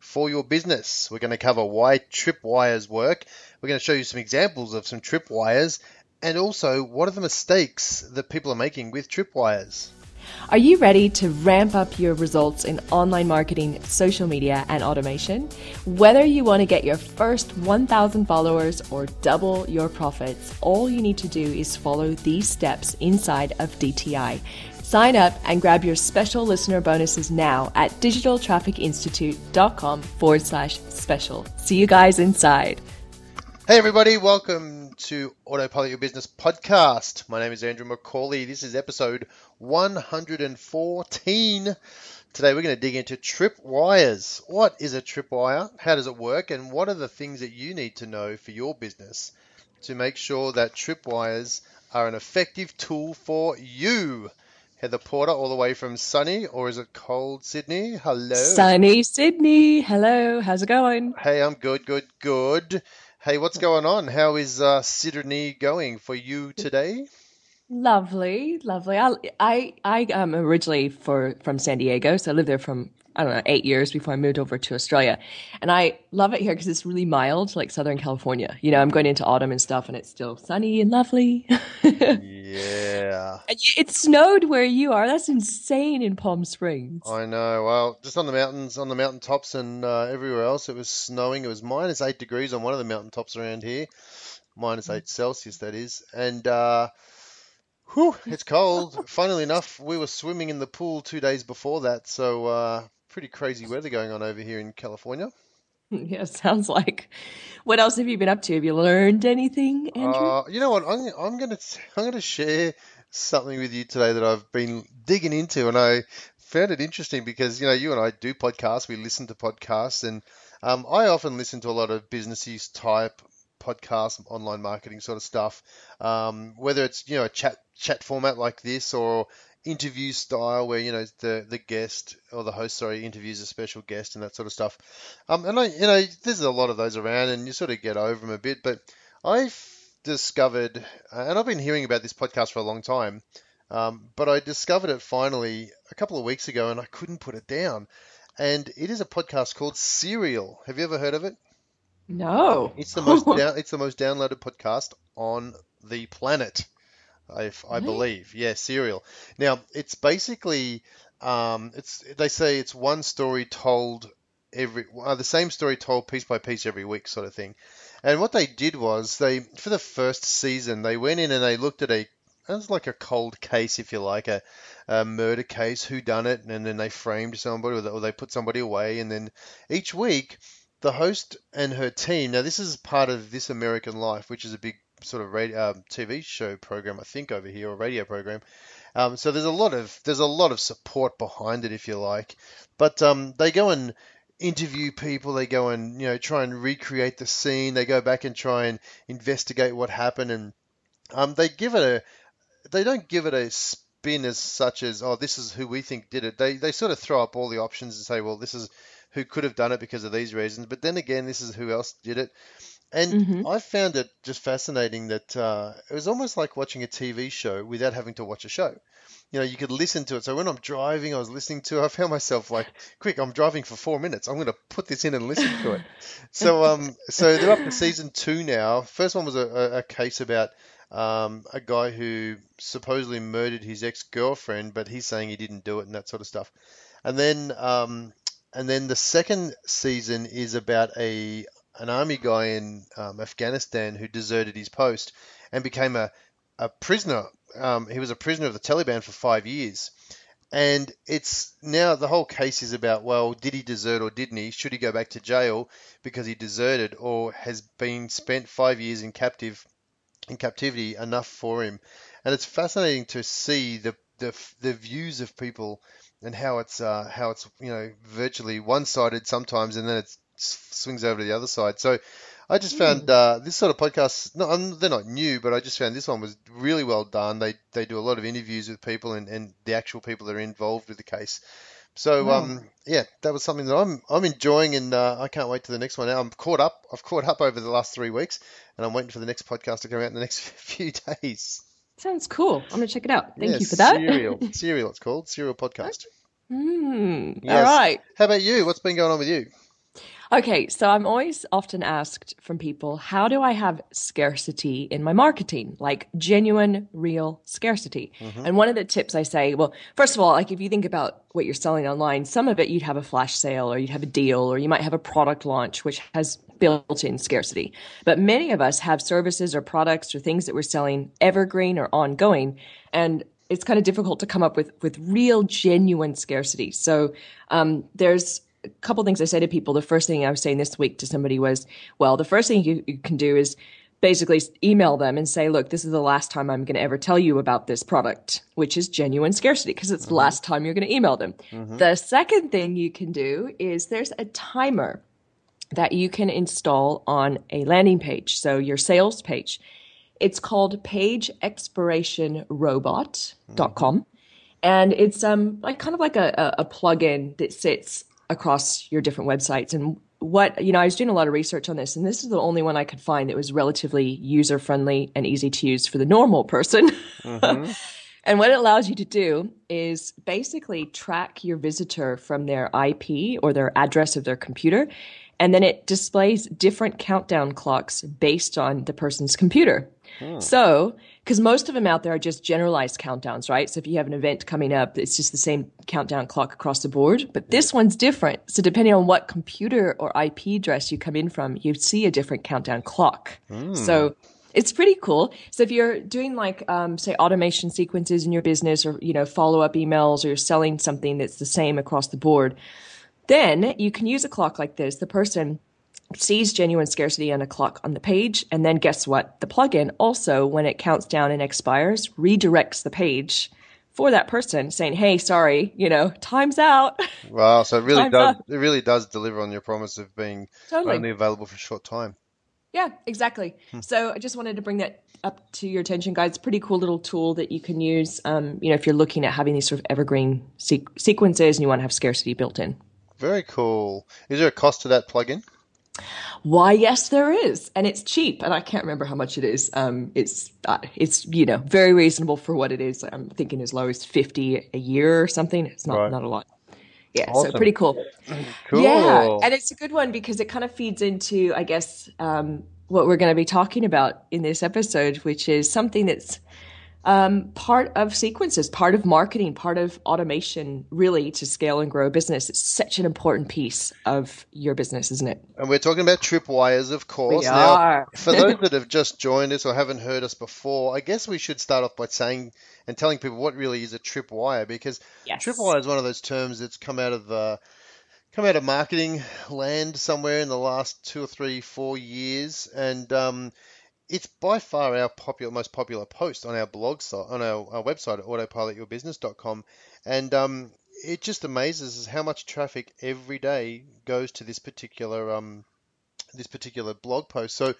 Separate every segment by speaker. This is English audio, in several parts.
Speaker 1: for your business. We're going to cover why tripwires work. We're going to show you some examples of some tripwires and also what are the mistakes that people are making with tripwires.
Speaker 2: Are you ready to ramp up your results in online marketing, social media, and automation? Whether you want to get your first 1,000 followers or double your profits, all you need to do is follow these steps inside of DTI. Sign up and grab your special listener bonuses now at digitaltrafficinstitute.com forward slash special. See you guys inside.
Speaker 1: Hey, everybody, welcome to Autopilot Your Business podcast. My name is Andrew McCauley. This is episode 114. Today, we're going to dig into tripwires. What is a tripwire? How does it work? And what are the things that you need to know for your business to make sure that tripwires are an effective tool for you? Heather Porter, all the way from sunny, or is it cold Sydney? Hello.
Speaker 2: Sunny Sydney. Hello. How's it going?
Speaker 1: Hey, I'm good, good, good. Hey, what's going on? How is uh, Sydney going for you today?
Speaker 2: Lovely, lovely. I I I am originally for from San Diego, so I lived there from I don't know eight years before I moved over to Australia, and I love it here because it's really mild, like Southern California. You know, I'm going into autumn and stuff, and it's still sunny and lovely.
Speaker 1: yeah.
Speaker 2: It snowed where you are. That's insane in Palm Springs.
Speaker 1: I know. Well, just on the mountains, on the mountain tops, and uh, everywhere else, it was snowing. It was minus eight degrees on one of the mountain tops around here, minus eight Celsius, that is, and. Uh, Whew, it's cold. Funnily enough, we were swimming in the pool two days before that, so uh, pretty crazy weather going on over here in California.
Speaker 2: Yeah, sounds like. What else have you been up to? Have you learned anything, Andrew?
Speaker 1: Uh, you know what? I'm, I'm gonna I'm gonna share something with you today that I've been digging into, and I found it interesting because you know you and I do podcasts, we listen to podcasts, and um, I often listen to a lot of businessy type podcasts, online marketing sort of stuff. Um, whether it's you know a chat chat format like this or interview style where you know the the guest or the host sorry interviews a special guest and that sort of stuff. Um and i you know there's a lot of those around and you sort of get over them a bit but i've discovered and i've been hearing about this podcast for a long time um, but i discovered it finally a couple of weeks ago and i couldn't put it down. And it is a podcast called serial. Have you ever heard of it?
Speaker 2: No.
Speaker 1: It's the most down, it's the most downloaded podcast on the planet I, I believe. Yeah, serial. Now it's basically um, it's they say it's one story told every uh, the same story told piece by piece every week, sort of thing. And what they did was they for the first season they went in and they looked at a it was like a cold case, if you like, a, a murder case, who done it, and then they framed somebody or they put somebody away, and then each week the host and her team. Now this is part of This American Life, which is a big sort of radio, um, TV show program, I think, over here, or radio program. Um, so there's a lot of there's a lot of support behind it, if you like. But um, they go and interview people. They go and you know try and recreate the scene. They go back and try and investigate what happened, and um, they give it a they don't give it a spin as such as oh this is who we think did it. They they sort of throw up all the options and say well this is who could have done it because of these reasons. But then again, this is who else did it. And mm-hmm. I found it just fascinating that uh, it was almost like watching a TV show without having to watch a show. You know, you could listen to it. So when I'm driving, I was listening to it. I found myself like, quick, I'm driving for four minutes. I'm going to put this in and listen to it. so, um, so they're up to season two now. First one was a, a case about um, a guy who supposedly murdered his ex-girlfriend, but he's saying he didn't do it and that sort of stuff. And then, um, and then the second season is about a an army guy in um, Afghanistan who deserted his post and became a, a prisoner. Um, he was a prisoner of the Taliban for five years. And it's now the whole case is about well, did he desert or didn't he? Should he go back to jail because he deserted, or has been spent five years in captive in captivity enough for him? And it's fascinating to see the the, the views of people and how it's uh, how it's you know virtually one-sided sometimes, and then it's swings over to the other side. So I just found mm. uh, this sort of podcast. No, they're not new, but I just found this one was really well done. They they do a lot of interviews with people and, and the actual people that are involved with the case. So mm. um, yeah, that was something that I'm I'm enjoying, and uh, I can't wait to the next one. Now I'm caught up. I've caught up over the last three weeks, and I'm waiting for the next podcast to come out in the next few days.
Speaker 2: Sounds cool. I'm gonna check it out. Thank yeah, you for that.
Speaker 1: Serial, serial. It's called serial podcast.
Speaker 2: Mm, yes. All right.
Speaker 1: How about you? What's been going on with you?
Speaker 2: Okay, so I'm always often asked from people, how do I have scarcity in my marketing? Like genuine, real scarcity. Mm-hmm. And one of the tips I say, well, first of all, like if you think about what you're selling online, some of it you'd have a flash sale or you'd have a deal or you might have a product launch, which has built in scarcity. But many of us have services or products or things that we're selling evergreen or ongoing. And it's kind of difficult to come up with, with real, genuine scarcity. So, um, there's, a couple things I say to people. The first thing I was saying this week to somebody was, well, the first thing you, you can do is basically email them and say, look, this is the last time I'm going to ever tell you about this product, which is genuine scarcity because it's mm-hmm. the last time you're going to email them. Mm-hmm. The second thing you can do is there's a timer that you can install on a landing page. So your sales page. It's called pageexpirationrobot.com. Mm-hmm. And it's um like kind of like a, a plugin that sits across your different websites. And what, you know, I was doing a lot of research on this, and this is the only one I could find that was relatively user friendly and easy to use for the normal person. Mm-hmm. and what it allows you to do is basically track your visitor from their IP or their address of their computer. And then it displays different countdown clocks based on the person's computer. Hmm. So because most of them out there are just generalized countdowns, right? So if you have an event coming up, it's just the same countdown clock across the board. But this one's different. So depending on what computer or IP address you come in from, you see a different countdown clock. Mm. So it's pretty cool. So if you're doing like, um, say, automation sequences in your business, or you know, follow up emails, or you're selling something that's the same across the board, then you can use a clock like this. The person sees genuine scarcity on a clock on the page. And then guess what? The plugin also, when it counts down and expires, redirects the page for that person saying, Hey, sorry, you know, time's out.
Speaker 1: Wow. So it really does, up. it really does deliver on your promise of being totally. only available for a short time.
Speaker 2: Yeah, exactly. Hmm. So I just wanted to bring that up to your attention, guys. Pretty cool little tool that you can use, um, you know, if you're looking at having these sort of evergreen se- sequences and you want to have scarcity built in.
Speaker 1: Very cool. Is there a cost to that plugin?
Speaker 2: Why, yes, there is, and it's cheap, and I can't remember how much it is. Um, it's uh, it's you know very reasonable for what it is. I'm thinking as low as fifty a year or something. It's not right. not a lot. Yeah, awesome. so pretty cool.
Speaker 1: Cool.
Speaker 2: Yeah, and it's a good one because it kind of feeds into, I guess, um, what we're going to be talking about in this episode, which is something that's um, part of sequences, part of marketing, part of automation, really to scale and grow a business. It's such an important piece of your business, isn't it?
Speaker 1: And we're talking about tripwires, of course.
Speaker 2: We now, are.
Speaker 1: for those that have just joined us or haven't heard us before, I guess we should start off by saying and telling people what really is a tripwire because yes. tripwire is one of those terms that's come out of the come out of marketing land somewhere in the last two or three, four years, and um, it's by far our popular, most popular post on our blog site, on our, our website at autopilotyourbusiness.com. And um, it just amazes us how much traffic every day goes to this particular um, this particular blog post. So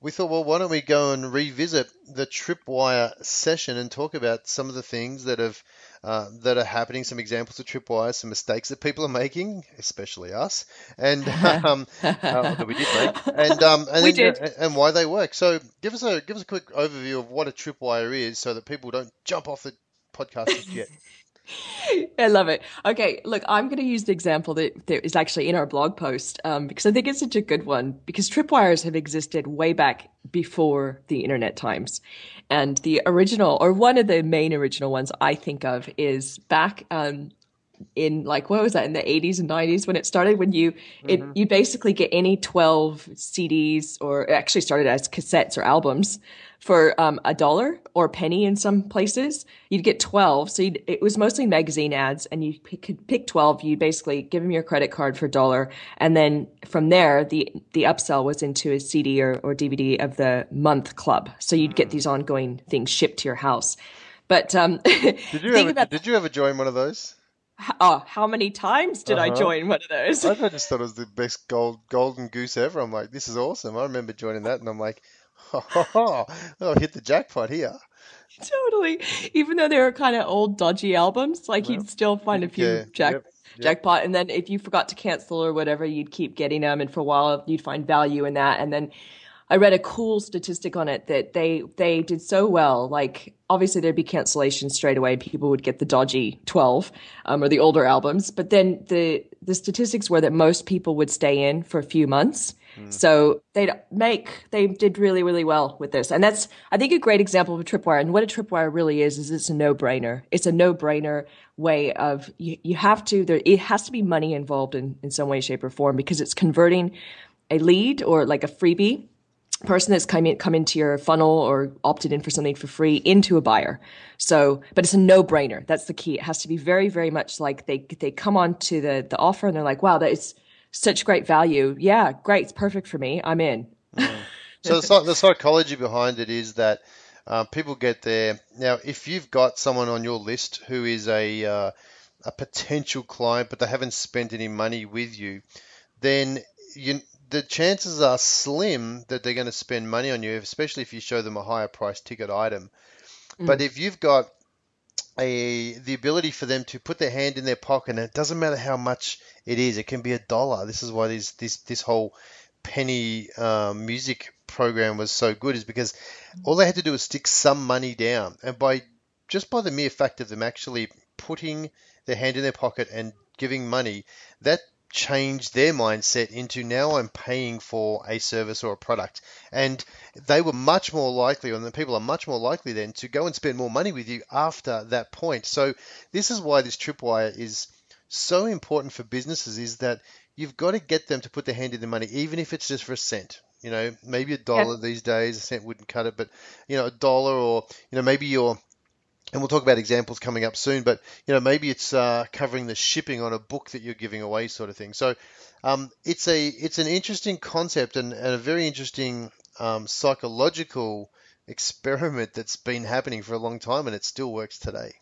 Speaker 1: we thought, well, why don't we go and revisit the Tripwire session and talk about some of the things that have uh, that are happening, some examples of Tripwire, some mistakes that people are making, especially us, and um, uh, that we did make, and um, and,
Speaker 2: then, did.
Speaker 1: and why they work. So give us a give us a quick overview of what a Tripwire is, so that people don't jump off the podcast yet.
Speaker 2: I love it. Okay, look, I'm going to use the example that, that is actually in our blog post um, because I think it's such a good one. Because tripwires have existed way back before the internet times, and the original or one of the main original ones I think of is back um, in like what was that in the 80s and 90s when it started when you it mm-hmm. you basically get any 12 CDs or it actually started as cassettes or albums for um, a dollar or a penny in some places you'd get 12 so it was mostly magazine ads and you could pick 12 you basically give them your credit card for a dollar and then from there the the upsell was into a CD or, or DVD of the month club so you'd get mm. these ongoing things shipped to your house but um,
Speaker 1: did you ever, about, did you ever join one of those
Speaker 2: oh, how many times did uh-huh. I join one of those?
Speaker 1: I just thought it was the best gold golden goose ever. I'm like, this is awesome. I remember joining that, and I'm like, oh, oh oh hit the jackpot here.
Speaker 2: Totally. Even though they were kind of old, dodgy albums, like well, you'd still find a few yeah, jack. Yep, yep. Jackpot, and then if you forgot to cancel or whatever, you'd keep getting them, and for a while you'd find value in that, and then I read a cool statistic on it that they they did so well. Like obviously there'd be cancellations straight away. People would get the dodgy twelve um, or the older albums, but then the the statistics were that most people would stay in for a few months. Mm. So they'd make they did really really well with this, and that's I think a great example of a tripwire. And what a tripwire really is is it's a no brainer. It's a no brainer way of you, you have to there it has to be money involved in in some way shape or form because it's converting a lead or like a freebie person that's come, in, come into your funnel or opted in for something for free into a buyer. So, but it's a no brainer. That's the key. It has to be very, very much like they, they come on to the, the offer and they're like, wow, that is such great value. Yeah, great. It's perfect for me. I'm in.
Speaker 1: Mm. So the, the psychology behind it is that uh, people get there. Now, if you've got someone on your list who is a, uh, a potential client, but they haven't spent any money with you, then you, the chances are slim that they're going to spend money on you, especially if you show them a higher price ticket item. Mm. But if you've got a the ability for them to put their hand in their pocket, and it doesn't matter how much it is, it can be a dollar. This is why this this this whole penny um, music program was so good, is because all they had to do was stick some money down, and by just by the mere fact of them actually putting their hand in their pocket and giving money, that change their mindset into now I'm paying for a service or a product. And they were much more likely, and the people are much more likely then to go and spend more money with you after that point. So this is why this tripwire is so important for businesses is that you've got to get them to put their hand in the money, even if it's just for a cent. You know, maybe a dollar yep. these days, a cent wouldn't cut it, but you know, a dollar or you know, maybe you're and we'll talk about examples coming up soon, but you know maybe it's uh, covering the shipping on a book that you're giving away, sort of thing. So um, it's a it's an interesting concept and, and a very interesting um, psychological experiment that's been happening for a long time, and it still works today.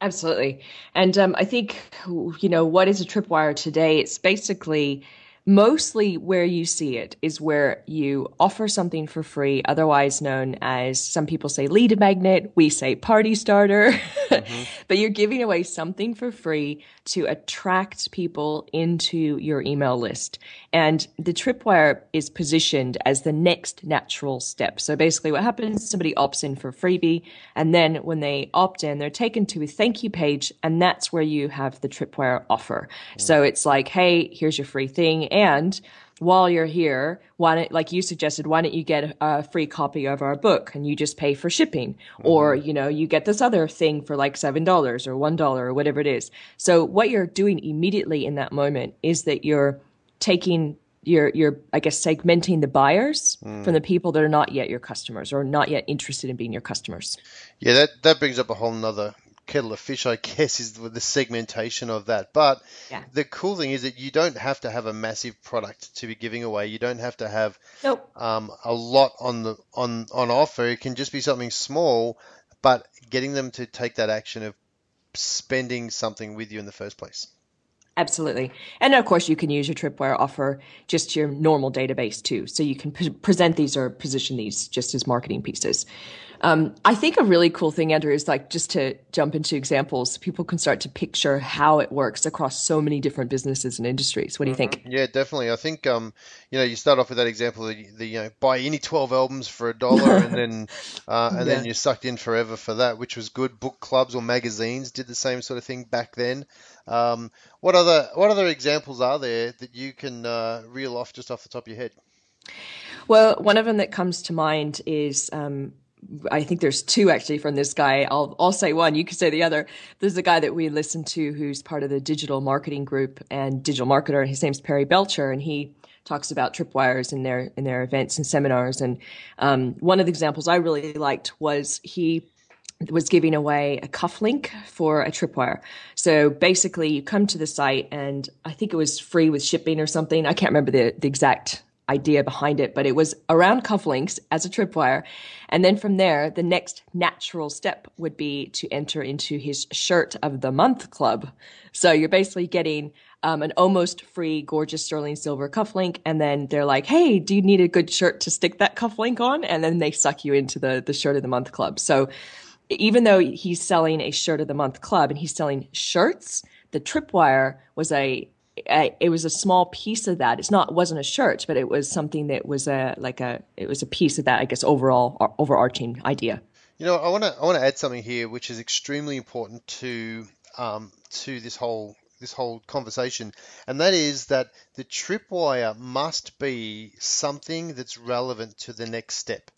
Speaker 2: Absolutely, and um, I think you know what is a tripwire today. It's basically mostly where you see it is where you offer something for free, otherwise known as some people say lead magnet, we say party starter, mm-hmm. but you're giving away something for free to attract people into your email list. And the tripwire is positioned as the next natural step. So basically what happens, is somebody opts in for freebie, and then when they opt in, they're taken to a thank you page, and that's where you have the tripwire offer. Mm-hmm. So it's like, hey, here's your free thing and while you're here, why don't, like you suggested, why don't you get a free copy of our book and you just pay for shipping? Mm-hmm. Or, you know, you get this other thing for like $7 or $1 or whatever it is. So what you're doing immediately in that moment is that you're taking you're you're I guess segmenting the buyers mm. from the people that are not yet your customers or not yet interested in being your customers.
Speaker 1: Yeah, that that brings up a whole nother kettle of fish, I guess, is the segmentation of that. But yeah. the cool thing is that you don't have to have a massive product to be giving away. You don't have to have nope. um, a lot on the on on offer. It can just be something small, but getting them to take that action of spending something with you in the first place.
Speaker 2: Absolutely. And of course, you can use your Tripwire offer just to your normal database too. So you can p- present these or position these just as marketing pieces. Um, I think a really cool thing, Andrew, is like just to jump into examples, people can start to picture how it works across so many different businesses and industries. What do you think?
Speaker 1: Mm-hmm. Yeah, definitely. I think um, you know you start off with that example of the, you know buy any twelve albums for a dollar, and then uh, and yeah. then you're sucked in forever for that, which was good. Book clubs or magazines did the same sort of thing back then. Um, what other what other examples are there that you can uh, reel off just off the top of your head?
Speaker 2: Well, one of them that comes to mind is um, I think there's two actually from this guy. I'll I'll say one. You can say the other. There's a guy that we listen to who's part of the digital marketing group and digital marketer. His name's Perry Belcher, and he talks about tripwires in their in their events and seminars. And um, one of the examples I really liked was he was giving away a cuff link for a tripwire. So basically, you come to the site, and I think it was free with shipping or something. I can't remember the the exact idea behind it, but it was around cufflinks as a tripwire. And then from there, the next natural step would be to enter into his shirt of the month club. So you're basically getting um, an almost free, gorgeous sterling silver cufflink, and then they're like, "Hey, do you need a good shirt to stick that cufflink on?" And then they suck you into the the shirt of the month club. So even though he's selling a shirt of the month club and he's selling shirts, the tripwire was a, it was a small piece of that. It's not it wasn't a shirt, but it was something that was a like a it was a piece of that. I guess overall overarching idea.
Speaker 1: You know, I want to I want to add something here, which is extremely important to um, to this whole this whole conversation, and that is that the tripwire must be something that's relevant to the next step.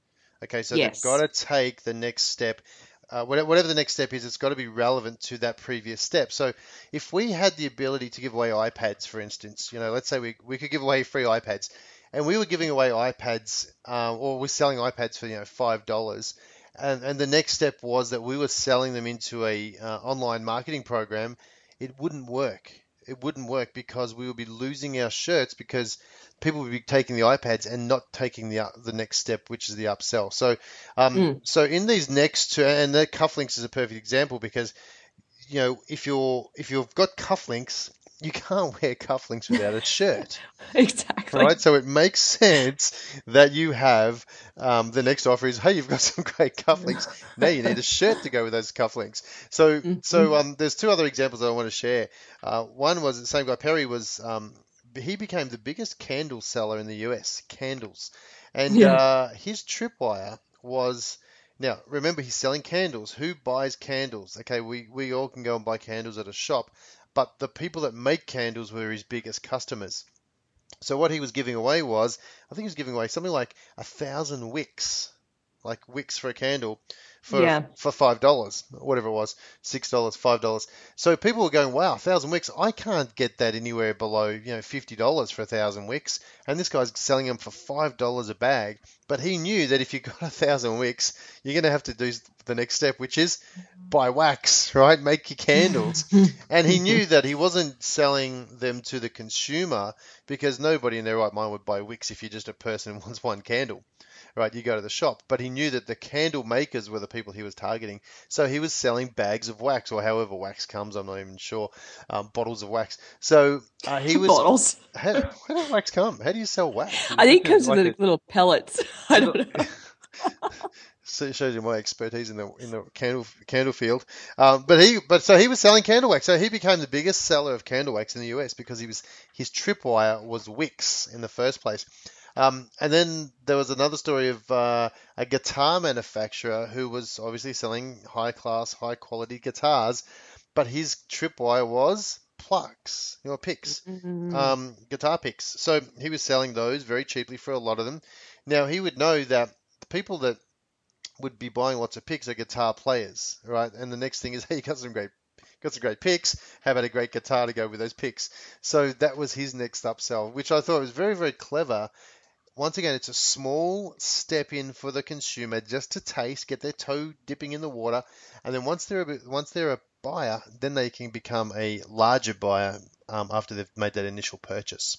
Speaker 1: Okay, so yes. they've got to take the next step uh, whatever the next step is, it's got to be relevant to that previous step. So if we had the ability to give away iPads, for instance, you know, let's say we, we could give away free iPads, and we were giving away iPads, uh, or we're selling iPads for you know five dollars, and and the next step was that we were selling them into a uh, online marketing program, it wouldn't work. It wouldn't work because we would be losing our shirts because people would be taking the iPads and not taking the the next step, which is the upsell. So, um, mm. so in these next two, and the cufflinks is a perfect example because, you know, if you're if you've got cufflinks, you can't wear cufflinks without a shirt.
Speaker 2: exactly.
Speaker 1: Right. So it makes sense that you have um, the next offer is, hey, you've got some great cufflinks. now you need a shirt to go with those cufflinks. So, mm-hmm. so um, there's two other examples I want to share. Uh, one was the same guy Perry was um, he became the biggest candle seller in the US, candles, and yeah. uh, his tripwire was. Now, remember, he's selling candles. Who buys candles? Okay, we, we all can go and buy candles at a shop, but the people that make candles were his biggest customers. So what he was giving away was, I think he was giving away something like a thousand wicks, like wicks for a candle, for yeah. for five dollars, whatever it was, six dollars, five dollars. So people were going, "Wow, a thousand wicks! I can't get that anywhere below you know fifty dollars for a thousand wicks." And this guy's selling them for five dollars a bag. But he knew that if you got a thousand wicks, you're going to have to do the next step, which is buy wax, right? Make your candles. and he knew that he wasn't selling them to the consumer because nobody in their right mind would buy wicks if you're just a person who wants one candle right? You go to the shop, but he knew that the candle makers were the people he was targeting. So he was selling bags of wax, or however wax comes, I'm not even sure, um, bottles of wax. So uh, he was
Speaker 2: bottles.
Speaker 1: How, where does wax come? How do you sell wax?
Speaker 2: I think it comes like in the little pellets. I don't know.
Speaker 1: so it shows you my expertise in the in the candle candle field. Um, but he but so he was selling candle wax. So he became the biggest seller of candle wax in the US because he was his tripwire was wicks in the first place. Um, and then there was another story of uh, a guitar manufacturer who was obviously selling high class, high quality guitars, but his tripwire was plucks, you know, picks, mm-hmm. um, guitar picks. So he was selling those very cheaply for a lot of them. Now he would know that the people that would be buying lots of picks are guitar players, right? And the next thing is, hey, you got some great got some great picks. How about a great guitar to go with those picks? So that was his next upsell, which I thought was very, very clever once again, it's a small step in for the consumer just to taste, get their toe dipping in the water, and then once they're a, once they're a buyer, then they can become a larger buyer um, after they've made that initial purchase.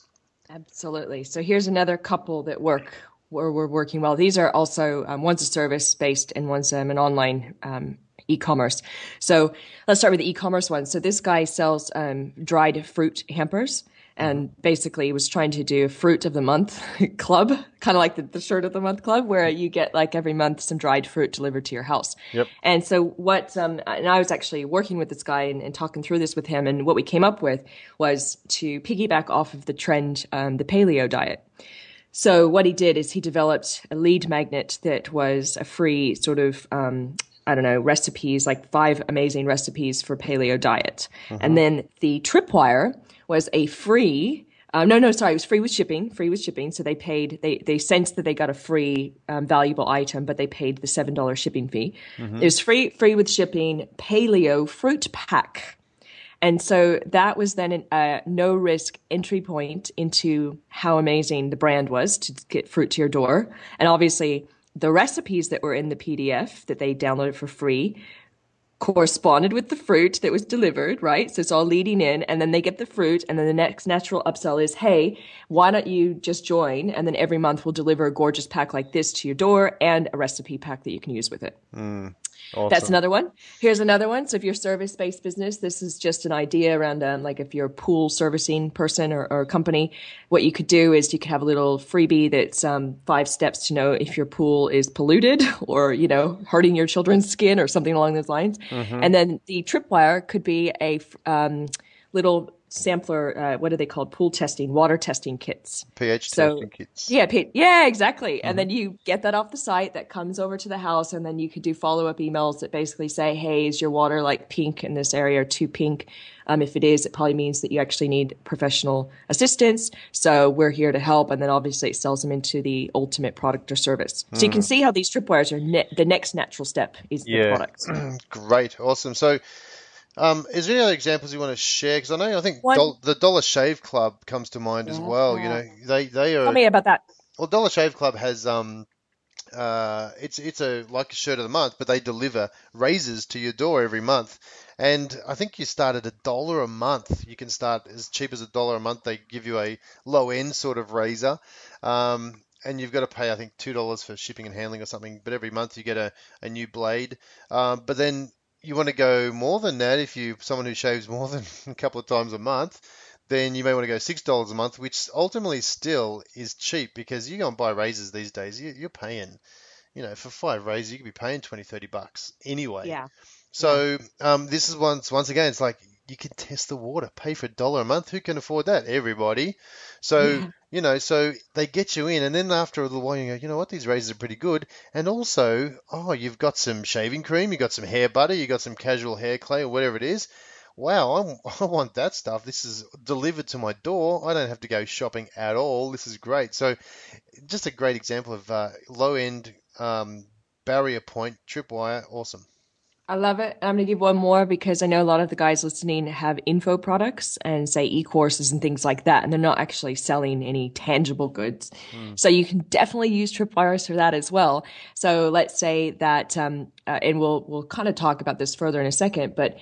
Speaker 2: Absolutely. So here's another couple that work where we're working well. These are also um, one's a service based and one's um, an online um, e-commerce. So let's start with the e-commerce one. So this guy sells um, dried fruit hampers and basically was trying to do a fruit of the month club, kind of like the, the, shirt of the month club, where you get like every month some dried fruit delivered to your house.
Speaker 1: Yep.
Speaker 2: And so what, um, and I was actually working with this guy and, and, talking through this with him, and what we came up with was to piggyback off of the trend, um, the paleo diet. So what he did is he developed a lead magnet that was a free sort of um, I don't know, recipes, like five amazing recipes for paleo diet. Mm-hmm. And then the tripwire was a free uh, no, no, sorry, it was free with shipping. Free with shipping. So they paid. They they sensed that they got a free um, valuable item, but they paid the seven dollar shipping fee. Mm-hmm. It was free free with shipping. Paleo fruit pack, and so that was then a no risk entry point into how amazing the brand was to get fruit to your door. And obviously, the recipes that were in the PDF that they downloaded for free corresponded with the fruit that was delivered, right? So it's all leading in, and then they get the fruit, and then the next natural upsell is, hey, why don't you just join? And then every month we'll deliver a gorgeous pack like this to your door and a recipe pack that you can use with it.
Speaker 1: Mm. Awesome.
Speaker 2: That's another one. Here's another one. So if you're service based business, this is just an idea around um, like if you're a pool servicing person or, or company, what you could do is you could have a little freebie that's um, five steps to know if your pool is polluted or you know hurting your children's skin or something along those lines. Mm-hmm. And then the tripwire could be a um, little sampler, uh, what are they called? Pool testing, water testing kits.
Speaker 1: pH so, testing kits.
Speaker 2: Yeah, P- yeah, exactly. Mm-hmm. And then you get that off the site that comes over to the house, and then you could do follow up emails that basically say, hey, is your water like pink in this area or too pink? Um, if it is, it probably means that you actually need professional assistance. So we're here to help. And then obviously it sells them into the ultimate product or service. So you can mm. see how these tripwires are ne- the next natural step is yeah. the product.
Speaker 1: Great. Awesome. So um, is there any other examples you want to share? Because I know I think the Dollar Shave Club comes to mind as well. You know, they they are.
Speaker 2: Tell me about that.
Speaker 1: Well, Dollar Shave Club has um, uh, it's it's a like a shirt of the month, but they deliver razors to your door every month. And I think you start at a dollar a month. You can start as cheap as a dollar a month. They give you a low end sort of razor. Um, and you've got to pay, I think, two dollars for shipping and handling or something. But every month you get a, a new blade. Um, but then you want to go more than that if you someone who shaves more than a couple of times a month then you may want to go six dollars a month which ultimately still is cheap because you go and buy razors these days you're paying you know for five razors you could be paying 20 30 bucks anyway.
Speaker 2: Yeah.
Speaker 1: So um, this is once once again it's like you can test the water pay for a dollar a month who can afford that? Everybody. So yeah. You know, so they get you in, and then after a little while, you go, you know what, these razors are pretty good, and also, oh, you've got some shaving cream, you've got some hair butter, you've got some casual hair clay or whatever it is. Wow, I'm, I want that stuff. This is delivered to my door. I don't have to go shopping at all. This is great. So, just a great example of uh, low end um, barrier point tripwire. Awesome.
Speaker 2: I love it. I'm going to give one more because I know a lot of the guys listening have info products and say e-courses and things like that, and they're not actually selling any tangible goods. Mm. So you can definitely use Tripwires for that as well. So let's say that, um, uh, and we'll we'll kind of talk about this further in a second, but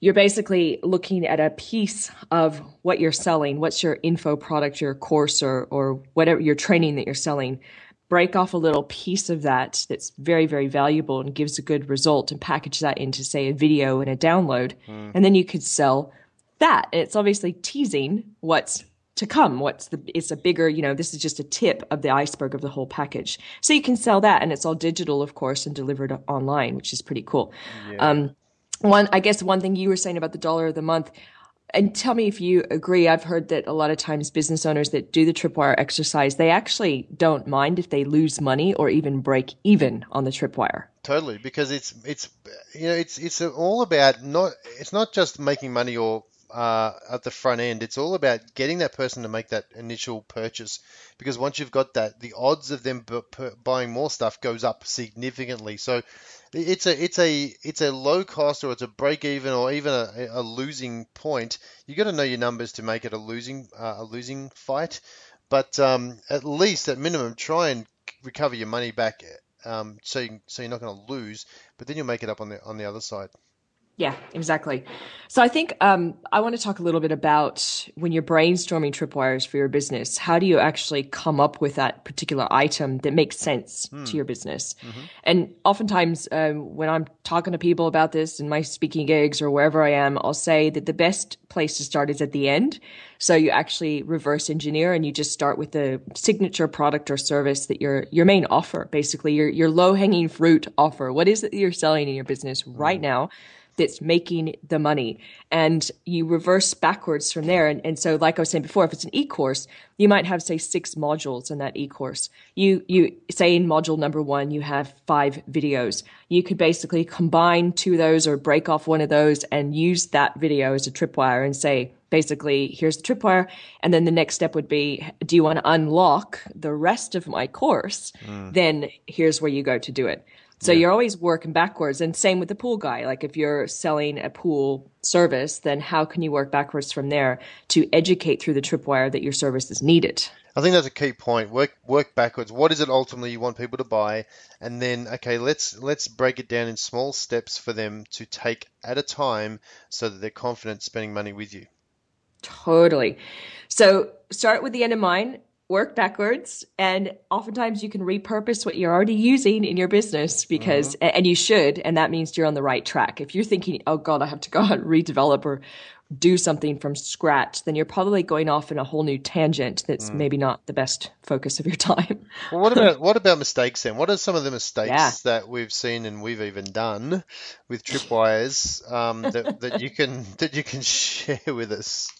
Speaker 2: you're basically looking at a piece of what you're selling. What's your info product, your course, or or whatever your training that you're selling break off a little piece of that that's very, very valuable and gives a good result and package that into, say, a video and a download. Mm. And then you could sell that. it's obviously teasing what's to come. What's the, it's a bigger, you know, this is just a tip of the iceberg of the whole package. So you can sell that and it's all digital, of course, and delivered online, which is pretty cool. Yeah. Um, one, I guess one thing you were saying about the dollar of the month, and tell me if you agree. I've heard that a lot of times business owners that do the tripwire exercise, they actually don't mind if they lose money or even break even on the tripwire.
Speaker 1: Totally, because it's it's you know it's it's all about not it's not just making money or uh, at the front end. It's all about getting that person to make that initial purchase because once you've got that, the odds of them buying more stuff goes up significantly. So it's a it's a it's a low cost or it's a break even or even a, a losing point. You got to know your numbers to make it a losing uh, a losing fight. But um, at least at minimum, try and recover your money back um, so you, so you're not going to lose. But then you'll make it up on the on the other side.
Speaker 2: Yeah, exactly. So I think um, I want to talk a little bit about when you're brainstorming tripwires for your business. How do you actually come up with that particular item that makes sense hmm. to your business? Mm-hmm. And oftentimes, um, when I'm talking to people about this in my speaking gigs or wherever I am, I'll say that the best place to start is at the end. So you actually reverse engineer and you just start with the signature product or service that your your main offer, basically your your low hanging fruit offer. What is it that you're selling in your business right hmm. now? That's making the money. And you reverse backwards from there. And, and so, like I was saying before, if it's an e-course, you might have, say, six modules in that e-course. You, you say in module number one, you have five videos. You could basically combine two of those or break off one of those and use that video as a tripwire and say, basically, here's the tripwire. And then the next step would be, do you want to unlock the rest of my course? Mm. Then here's where you go to do it. So yeah. you're always working backwards. And same with the pool guy. Like if you're selling a pool service, then how can you work backwards from there to educate through the tripwire that your service is needed?
Speaker 1: I think that's a key point. Work work backwards. What is it ultimately you want people to buy, and then okay, let's let's break it down in small steps for them to take at a time, so that they're confident spending money with you.
Speaker 2: Totally. So start with the end in mind work backwards and oftentimes you can repurpose what you're already using in your business because mm-hmm. and you should and that means you're on the right track if you're thinking oh god i have to go out and redevelop or do something from scratch then you're probably going off in a whole new tangent that's mm. maybe not the best focus of your time
Speaker 1: well what about what about mistakes then what are some of the mistakes yeah. that we've seen and we've even done with tripwires um, that, that you can that you can share with us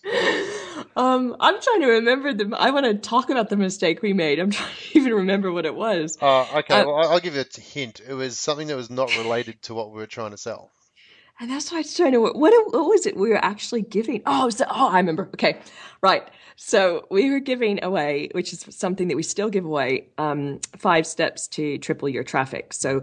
Speaker 2: um, I'm trying to remember the. I want to talk about the mistake we made. I'm trying to even remember what it was.
Speaker 1: Uh, okay. well, I'll give you a hint. It was something that was not related to what we were trying to sell.
Speaker 2: And that's why I was trying to. What, what was it we were actually giving? Oh, oh, I remember. Okay, right. So we were giving away, which is something that we still give away, um, five steps to triple your traffic. So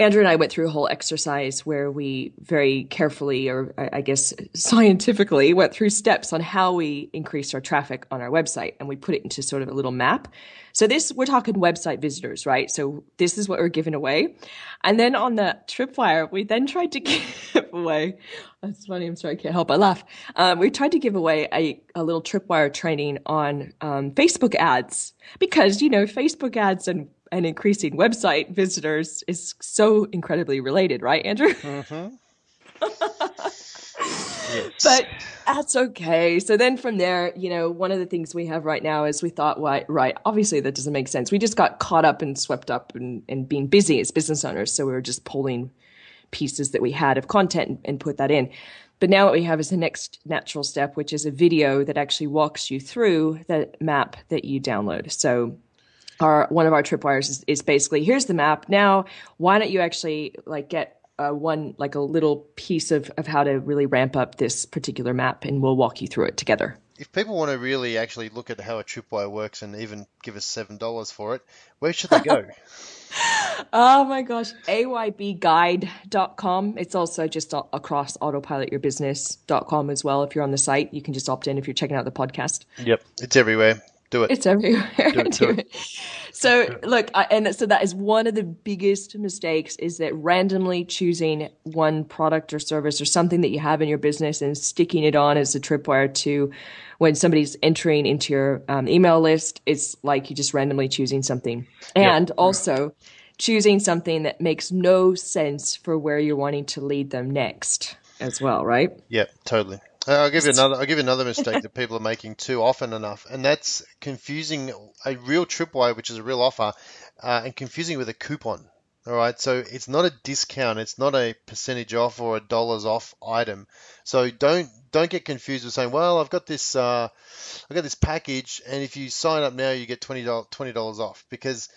Speaker 2: Andrew and I went through a whole exercise where we very carefully, or I guess scientifically, went through steps on how we increased our traffic on our website. And we put it into sort of a little map. So this, we're talking website visitors, right? So this is what we're giving away. And then on the tripwire, we then tried to give away, that's funny, I'm sorry, I can't help but laugh. Um, we tried to give away a, a little tripwire training on um, Facebook ads because, you know, Facebook ads and and increasing website visitors is so incredibly related, right, Andrew? Mm-hmm. yes. But that's okay. So then from there, you know, one of the things we have right now is we thought, well, right, obviously that doesn't make sense. We just got caught up and swept up and, and being busy as business owners. So we were just pulling pieces that we had of content and, and put that in. But now what we have is the next natural step, which is a video that actually walks you through the map that you download. So our one of our tripwires is, is basically here's the map. Now, why don't you actually like get uh, one like a little piece of of how to really ramp up this particular map, and we'll walk you through it together.
Speaker 1: If people want to really actually look at how a tripwire works and even give us seven dollars for it, where should they go?
Speaker 2: oh my gosh, aybguide.com. It's also just across autopilotyourbusiness.com as well. If you're on the site, you can just opt in if you're checking out the podcast.
Speaker 1: Yep, it's everywhere. Do it.
Speaker 2: It's everywhere. Do it, do it. So look, and so that is one of the biggest mistakes is that randomly choosing one product or service or something that you have in your business and sticking it on as a tripwire to when somebody's entering into your um, email list, it's like you just randomly choosing something. And yep. also choosing something that makes no sense for where you're wanting to lead them next as well, right?
Speaker 1: Yep, totally. Uh, I'll give you another. I'll give you another mistake that people are making too often enough, and that's confusing a real tripwire, which is a real offer, uh, and confusing with a coupon. All right, so it's not a discount. It's not a percentage off or a dollars off item. So don't don't get confused with saying, well, I've got this uh, I've got this package, and if you sign up now, you get twenty dollars off because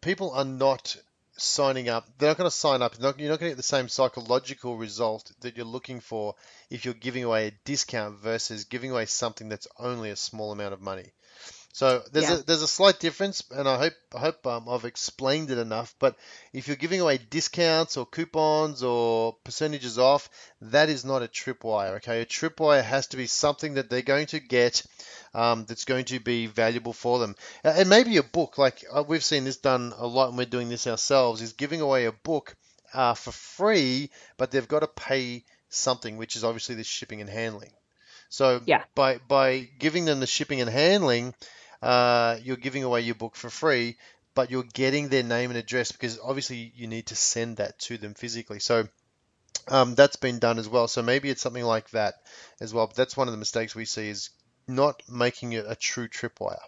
Speaker 1: people are not signing up, they're not going to sign up. You're not, going to get the same psychological result that you're looking for if you're giving away a discount versus giving away something that's only a small amount of money. So there's yeah. a there's a slight difference, and I hope I hope um, I've explained it enough. But if you're giving away discounts or coupons or percentages off, that is not a tripwire. Okay, a tripwire has to be something that they're going to get um, that's going to be valuable for them. And maybe a book, like uh, we've seen this done a lot, and we're doing this ourselves, is giving away a book uh, for free, but they've got to pay something, which is obviously the shipping and handling. So yeah. by by giving them the shipping and handling uh, you're giving away your book for free, but you're getting their name and address because obviously you need to send that to them physically. So um, that's been done as well. So maybe it's something like that as well. But that's one of the mistakes we see is not making it a true tripwire.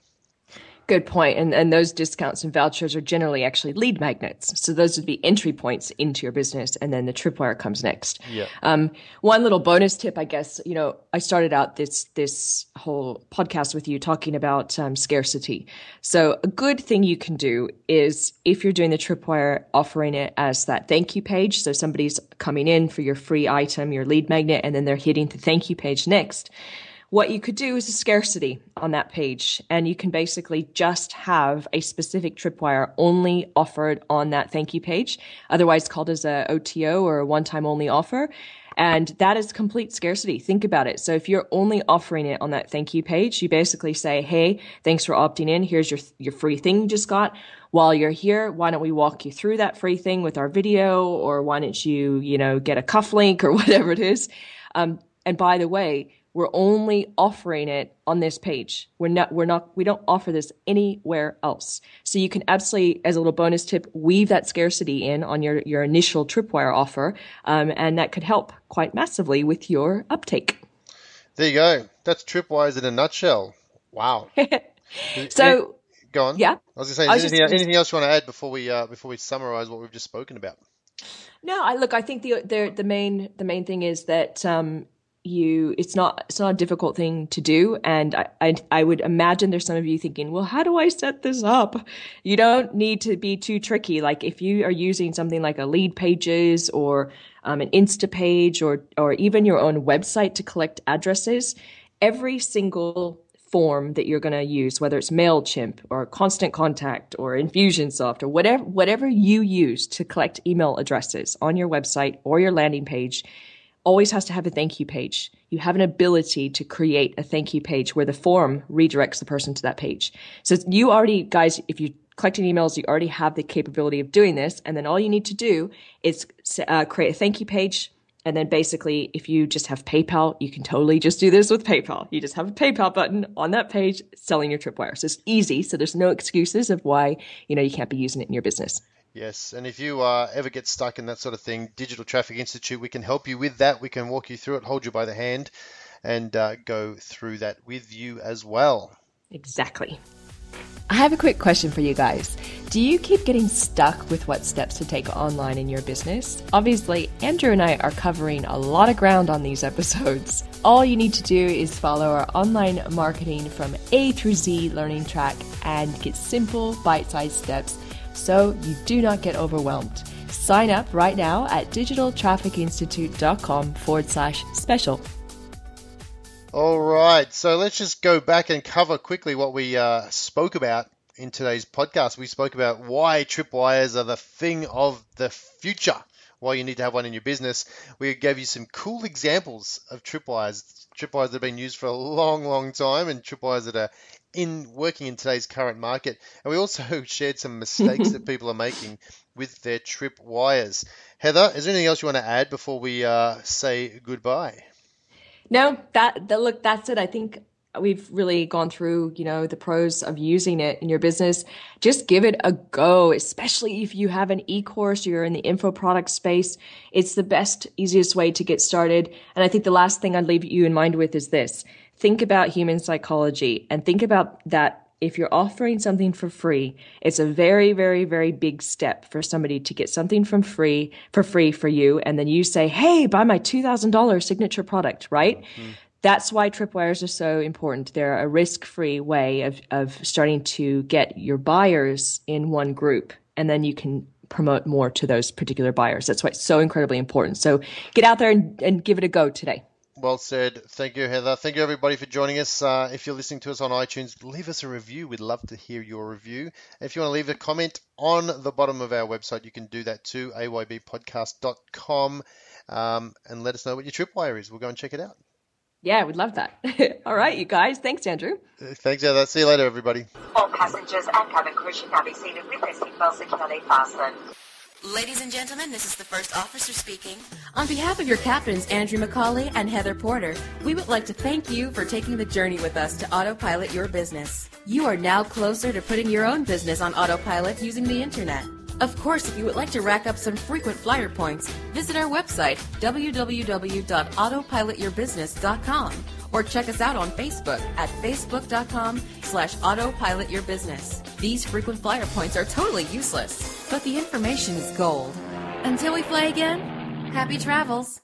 Speaker 2: Good point. And, and those discounts and vouchers are generally actually lead magnets. So those would be entry points into your business. And then the tripwire comes next.
Speaker 1: Yeah.
Speaker 2: Um, one little bonus tip, I guess, you know, I started out this, this whole podcast with you talking about um, scarcity. So a good thing you can do is if you're doing the tripwire, offering it as that thank you page. So somebody's coming in for your free item, your lead magnet, and then they're hitting the thank you page next what you could do is a scarcity on that page, and you can basically just have a specific tripwire only offered on that thank you page, otherwise called as a OTO or a one time only offer. And that is complete scarcity. Think about it. So if you're only offering it on that thank you page, you basically say, Hey, thanks for opting in. Here's your, your free thing you just got. While you're here, why don't we walk you through that free thing with our video? Or why don't you, you know, get a cuff link or whatever it is? Um, and by the way, we're only offering it on this page. We're not, we're not, we don't offer this anywhere else. So you can absolutely, as a little bonus tip, weave that scarcity in on your, your initial tripwire offer. Um, and that could help quite massively with your uptake.
Speaker 1: There you go. That's tripwires in a nutshell. Wow.
Speaker 2: so,
Speaker 1: go on.
Speaker 2: Yeah.
Speaker 1: I was going to say, anything, just, anything else you want to add before we, uh, before we summarize what we've just spoken about?
Speaker 2: No, I look. I think the the the main the main thing is that um, you it's not it's not a difficult thing to do. And I, I, I would imagine there's some of you thinking well how do i set this up? You don't need to be too tricky. Like if you are using something like a Leadpages or um, an Instapage or or even your own website to collect addresses every single form that you're going to use whether it's mailchimp or constant contact or infusionsoft or whatever whatever you use to collect email addresses on your website or your landing page always has to have a thank you page. You have an ability to create a thank you page where the form redirects the person to that page. So you already, guys, if you collecting emails, you already have the capability of doing this. And then all you need to do is uh, create a thank you page. And then basically, if you just have PayPal, you can totally just do this with PayPal. You just have a PayPal button on that page selling your tripwire. So it's easy. So there's no excuses of why, you know, you can't be using it in your business.
Speaker 1: Yes, and if you uh, ever get stuck in that sort of thing, Digital Traffic Institute, we can help you with that. We can walk you through it, hold you by the hand, and uh, go through that with you as well.
Speaker 2: Exactly. I have a quick question for you guys. Do you keep getting stuck with what steps to take online in your business? Obviously, Andrew and I are covering a lot of ground on these episodes. All you need to do is follow our online marketing from A through Z learning track and get simple, bite sized steps so you do not get overwhelmed. Sign up right now at digitaltrafficinstitute.com forward slash special.
Speaker 1: All right, so let's just go back and cover quickly what we uh, spoke about in today's podcast. We spoke about why tripwires are the thing of the future, why you need to have one in your business. We gave you some cool examples of tripwires, tripwires that have been used for a long, long time, and tripwires that are in working in today's current market. And we also shared some mistakes that people are making with their trip wires. Heather, is there anything else you want to add before we uh, say goodbye?
Speaker 2: No, that, that look, that's it. I think we've really gone through, you know, the pros of using it in your business. Just give it a go, especially if you have an e-course, you're in the info product space. It's the best, easiest way to get started. And I think the last thing I'd leave you in mind with is this think about human psychology and think about that if you're offering something for free, it's a very, very, very big step for somebody to get something from free for free for you. And then you say, Hey, buy my $2,000 signature product, right? Mm-hmm. That's why tripwires are so important. They're a risk free way of, of starting to get your buyers in one group. And then you can promote more to those particular buyers. That's why it's so incredibly important. So get out there and, and give it a go today.
Speaker 1: Well said. Thank you, Heather. Thank you, everybody, for joining us. Uh, if you're listening to us on iTunes, leave us a review. We'd love to hear your review. If you want to leave a comment on the bottom of our website, you can do that too, aybpodcast.com, um, and let us know what your tripwire is. We'll go and check it out.
Speaker 2: Yeah, we'd love that. All right, you guys. Thanks, Andrew.
Speaker 1: Thanks, Heather. See you later, everybody.
Speaker 3: All passengers and cabin crew should now be seated with their seatbelts securely fastened.
Speaker 4: Ladies and gentlemen, this is the first officer speaking. On behalf of your captains, Andrew McCauley and Heather Porter, we would like to thank you for taking the journey with us to autopilot your business. You are now closer to putting your own business on autopilot using the internet. Of course, if you would like to rack up some frequent flyer points, visit our website, www.autopilotyourbusiness.com, or check us out on Facebook at facebook.com slash autopilotyourbusiness. These frequent flyer points are totally useless, but the information is gold. Until we fly again, happy travels.